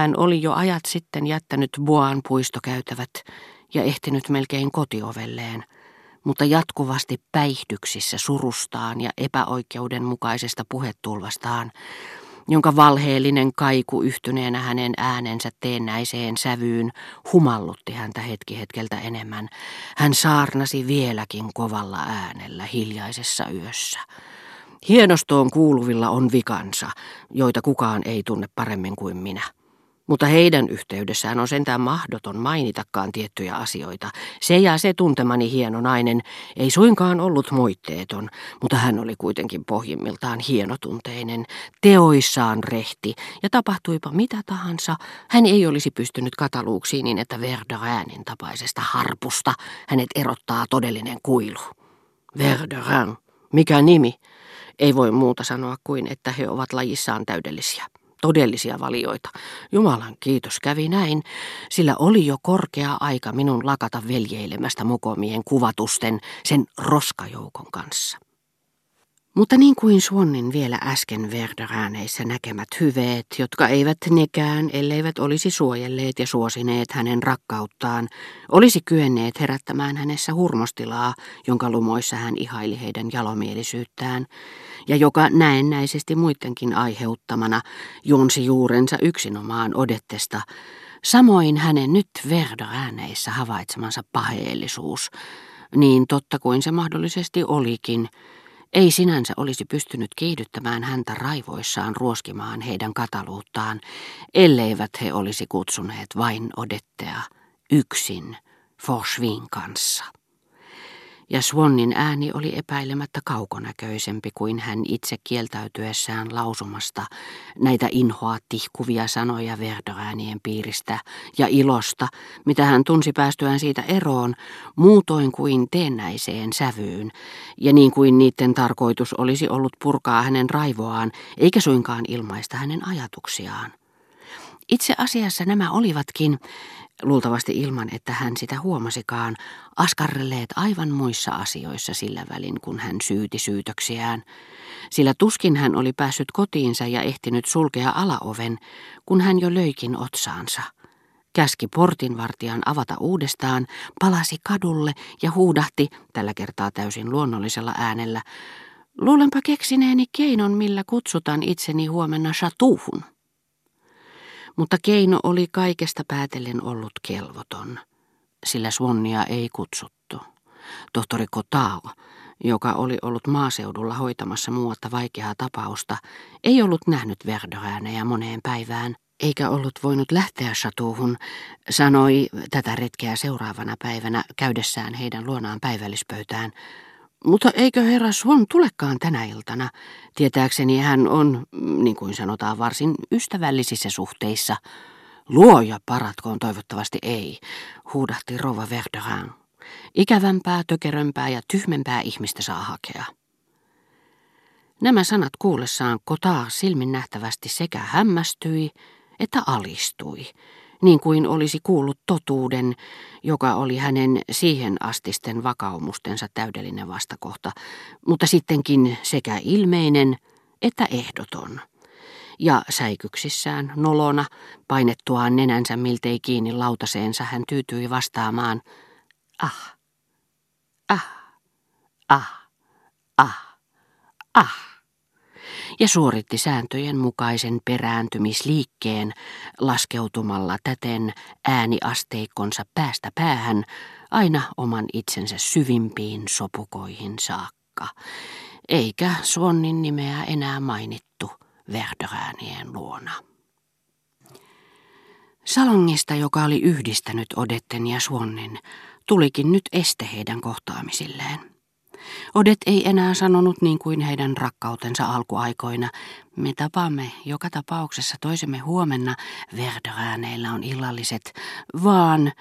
Hän oli jo ajat sitten jättänyt Boan puistokäytävät ja ehtinyt melkein kotiovelleen, mutta jatkuvasti päihdyksissä surustaan ja epäoikeudenmukaisesta puhetulvastaan, jonka valheellinen kaiku yhtyneenä hänen äänensä teennäiseen sävyyn humallutti häntä hetki hetkeltä enemmän. Hän saarnasi vieläkin kovalla äänellä hiljaisessa yössä. Hienostoon kuuluvilla on vikansa, joita kukaan ei tunne paremmin kuin minä. Mutta heidän yhteydessään on sentään mahdoton mainitakaan tiettyjä asioita. Se ja se tuntemani hieno nainen ei suinkaan ollut moitteeton, mutta hän oli kuitenkin pohjimmiltaan hienotunteinen, teoissaan rehti, ja tapahtuipa mitä tahansa, hän ei olisi pystynyt kataluuksiin niin, että Verderänin tapaisesta harpusta hänet erottaa todellinen kuilu. Verderin, mikä nimi? Ei voi muuta sanoa kuin, että he ovat lajissaan täydellisiä todellisia valioita. Jumalan kiitos kävi näin, sillä oli jo korkea aika minun lakata veljeilemästä mokomien kuvatusten sen roskajoukon kanssa. Mutta niin kuin Suonnin vielä äsken Verderääneissä näkemät hyveet, jotka eivät nekään, elleivät olisi suojelleet ja suosineet hänen rakkauttaan, olisi kyenneet herättämään hänessä hurmostilaa, jonka lumoissa hän ihaili heidän jalomielisyyttään, ja joka näennäisesti muidenkin aiheuttamana juonsi juurensa yksinomaan odettesta, samoin hänen nyt Verderääneissä havaitsemansa paheellisuus, niin totta kuin se mahdollisesti olikin, ei sinänsä olisi pystynyt kiihdyttämään häntä raivoissaan ruoskimaan heidän kataluuttaan, elleivät he olisi kutsuneet vain odettea yksin Forsvin kanssa ja Swannin ääni oli epäilemättä kaukonäköisempi kuin hän itse kieltäytyessään lausumasta näitä inhoa tihkuvia sanoja verdoäänien piiristä ja ilosta, mitä hän tunsi päästyään siitä eroon, muutoin kuin teennäiseen sävyyn, ja niin kuin niiden tarkoitus olisi ollut purkaa hänen raivoaan, eikä suinkaan ilmaista hänen ajatuksiaan. Itse asiassa nämä olivatkin, luultavasti ilman, että hän sitä huomasikaan, askarrelleet aivan muissa asioissa sillä välin, kun hän syyti syytöksiään. Sillä tuskin hän oli päässyt kotiinsa ja ehtinyt sulkea alaoven, kun hän jo löikin otsaansa. Käski portinvartijan avata uudestaan, palasi kadulle ja huudahti, tällä kertaa täysin luonnollisella äänellä, luulenpa keksineeni keinon, millä kutsutaan itseni huomenna chatuhun mutta keino oli kaikesta päätellen ollut kelvoton, sillä Swannia ei kutsuttu. Tohtori Kotao, joka oli ollut maaseudulla hoitamassa muuta vaikeaa tapausta, ei ollut nähnyt Verdoääneä moneen päivään, eikä ollut voinut lähteä Chatuuhun, sanoi tätä retkeä seuraavana päivänä käydessään heidän luonaan päivällispöytään – mutta eikö herra Swan tulekaan tänä iltana? Tietääkseni hän on, niin kuin sanotaan, varsin ystävällisissä suhteissa. Luoja paratkoon toivottavasti ei, huudahti Rova Verderin. Ikävämpää, tökerömpää ja tyhmempää ihmistä saa hakea. Nämä sanat kuullessaan Kotaa silmin nähtävästi sekä hämmästyi että alistui niin kuin olisi kuullut totuuden, joka oli hänen siihen astisten vakaumustensa täydellinen vastakohta, mutta sittenkin sekä ilmeinen että ehdoton. Ja säikyksissään, nolona, painettuaan nenänsä miltei kiinni lautaseensa, hän tyytyi vastaamaan, ah, ah, ah, ah, ah ja suoritti sääntöjen mukaisen perääntymisliikkeen laskeutumalla täten ääniasteikkonsa päästä päähän aina oman itsensä syvimpiin sopukoihin saakka, eikä Suonnin nimeä enää mainittu Verderäänien luona. Salongista, joka oli yhdistänyt Odetten ja Suonnin, tulikin nyt este heidän kohtaamisilleen. Odet ei enää sanonut niin kuin heidän rakkautensa alkuaikoina. Me tapaamme joka tapauksessa toisemme huomenna, Verderääneillä on illalliset, vaan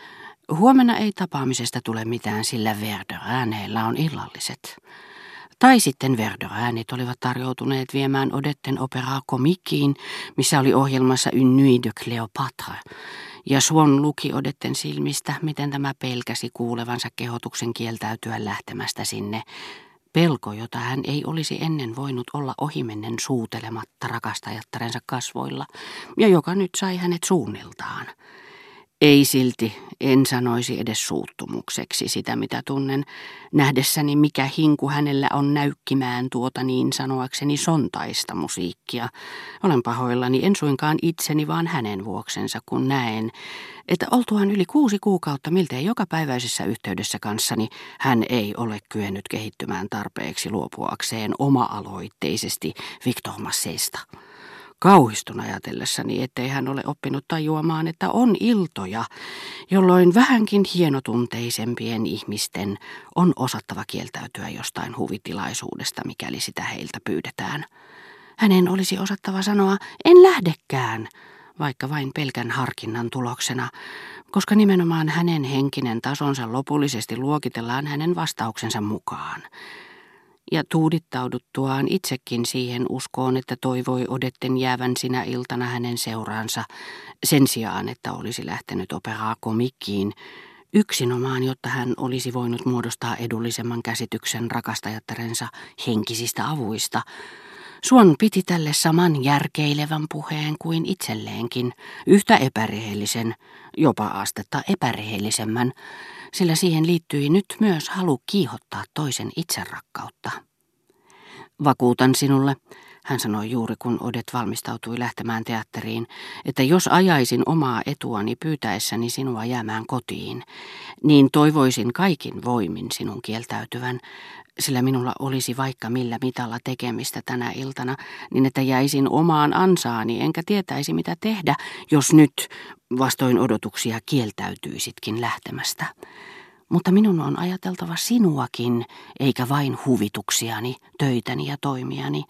huomenna ei tapaamisesta tule mitään, sillä Verderääneillä on illalliset. Tai sitten Verderäänit olivat tarjoutuneet viemään Odetten operaa komikiin, missä oli ohjelmassa Une nuit de Cléopâtre, ja Suon luki Odetten silmistä, miten tämä pelkäsi kuulevansa kehotuksen kieltäytyä lähtemästä sinne, Pelko, jota hän ei olisi ennen voinut olla ohimennen suutelematta rakastajattarensa kasvoilla, ja joka nyt sai hänet suunniltaan. Ei silti, en sanoisi edes suuttumukseksi sitä, mitä tunnen, nähdessäni mikä hinku hänellä on näykkimään tuota niin sanoakseni sontaista musiikkia. Olen pahoillani en suinkaan itseni, vaan hänen vuoksensa, kun näen, että oltuaan yli kuusi kuukautta miltei jokapäiväisessä yhteydessä kanssani, hän ei ole kyennyt kehittymään tarpeeksi luopuakseen oma-aloitteisesti Victor Masseista. Kauhistun ajatellessani, ettei hän ole oppinut tajuamaan, että on iltoja, jolloin vähänkin hienotunteisempien ihmisten on osattava kieltäytyä jostain huvitilaisuudesta, mikäli sitä heiltä pyydetään. Hänen olisi osattava sanoa, en lähdekään, vaikka vain pelkän harkinnan tuloksena, koska nimenomaan hänen henkinen tasonsa lopullisesti luokitellaan hänen vastauksensa mukaan ja tuudittauduttuaan itsekin siihen uskoon, että toivoi odetten jäävän sinä iltana hänen seuraansa, sen sijaan, että olisi lähtenyt operaa komikkiin, yksinomaan, jotta hän olisi voinut muodostaa edullisemman käsityksen rakastajattarensa henkisistä avuista, Suon piti tälle saman järkeilevän puheen kuin itselleenkin, yhtä epärehellisen, jopa astetta epärehellisemmän, sillä siihen liittyi nyt myös halu kiihottaa toisen itserakkautta. Vakuutan sinulle, hän sanoi juuri kun Odet valmistautui lähtemään teatteriin, että jos ajaisin omaa etuani pyytäessäni sinua jäämään kotiin, niin toivoisin kaikin voimin sinun kieltäytyvän, sillä minulla olisi vaikka millä mitalla tekemistä tänä iltana, niin että jäisin omaan ansaani enkä tietäisi mitä tehdä, jos nyt vastoin odotuksia kieltäytyisitkin lähtemästä. Mutta minun on ajateltava sinuakin, eikä vain huvituksiani, töitäni ja toimiani.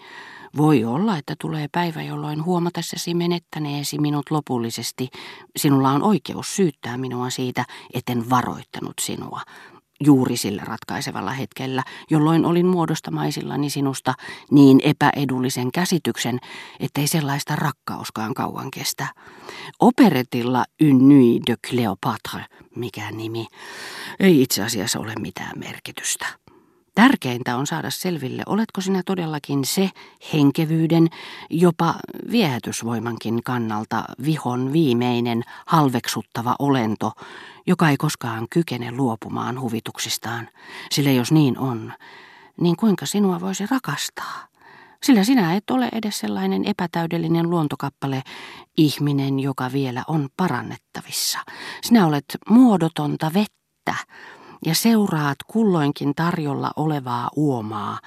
Voi olla, että tulee päivä, jolloin huomatessasi menettäneesi minut lopullisesti, sinulla on oikeus syyttää minua siitä, etten varoittanut sinua, juuri sillä ratkaisevalla hetkellä, jolloin olin muodostamaisillani sinusta niin epäedullisen käsityksen, ettei sellaista rakkauskaan kauan kestä. Operetilla Une nuit de Cléopâtre, mikä nimi, ei itse asiassa ole mitään merkitystä. Tärkeintä on saada selville, oletko sinä todellakin se henkevyyden, jopa viehätysvoimankin kannalta vihon viimeinen halveksuttava olento, joka ei koskaan kykene luopumaan huvituksistaan. Sillä jos niin on, niin kuinka sinua voisi rakastaa? Sillä sinä et ole edes sellainen epätäydellinen luontokappale, ihminen, joka vielä on parannettavissa. Sinä olet muodotonta vettä, ja seuraat kulloinkin tarjolla olevaa uomaa,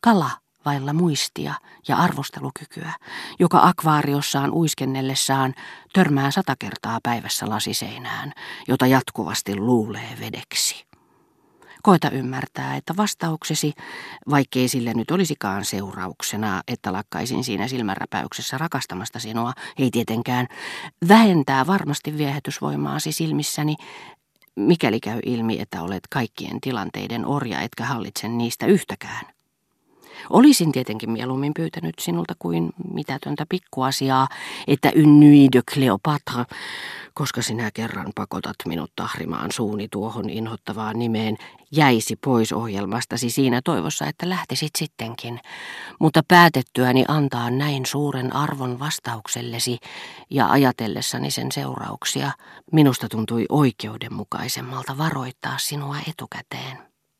kala vailla muistia ja arvostelukykyä, joka akvaariossaan uiskennellessaan törmää sata kertaa päivässä lasiseinään, jota jatkuvasti luulee vedeksi. Koita ymmärtää, että vastauksesi, vaikkei sille nyt olisikaan seurauksena, että lakkaisin siinä silmänräpäyksessä rakastamasta sinua, ei tietenkään, vähentää varmasti viehätysvoimaasi silmissäni mikäli käy ilmi, että olet kaikkien tilanteiden orja etkä hallitse niistä yhtäkään. Olisin tietenkin mieluummin pyytänyt sinulta kuin mitätöntä pikkuasiaa, että ynnyi de Cleopatra, koska sinä kerran pakotat minut tahrimaan suuni tuohon inhottavaan nimeen, jäisi pois ohjelmastasi siinä toivossa, että lähtisit sittenkin. Mutta päätettyäni antaa näin suuren arvon vastauksellesi ja ajatellessani sen seurauksia, minusta tuntui oikeudenmukaisemmalta varoittaa sinua etukäteen.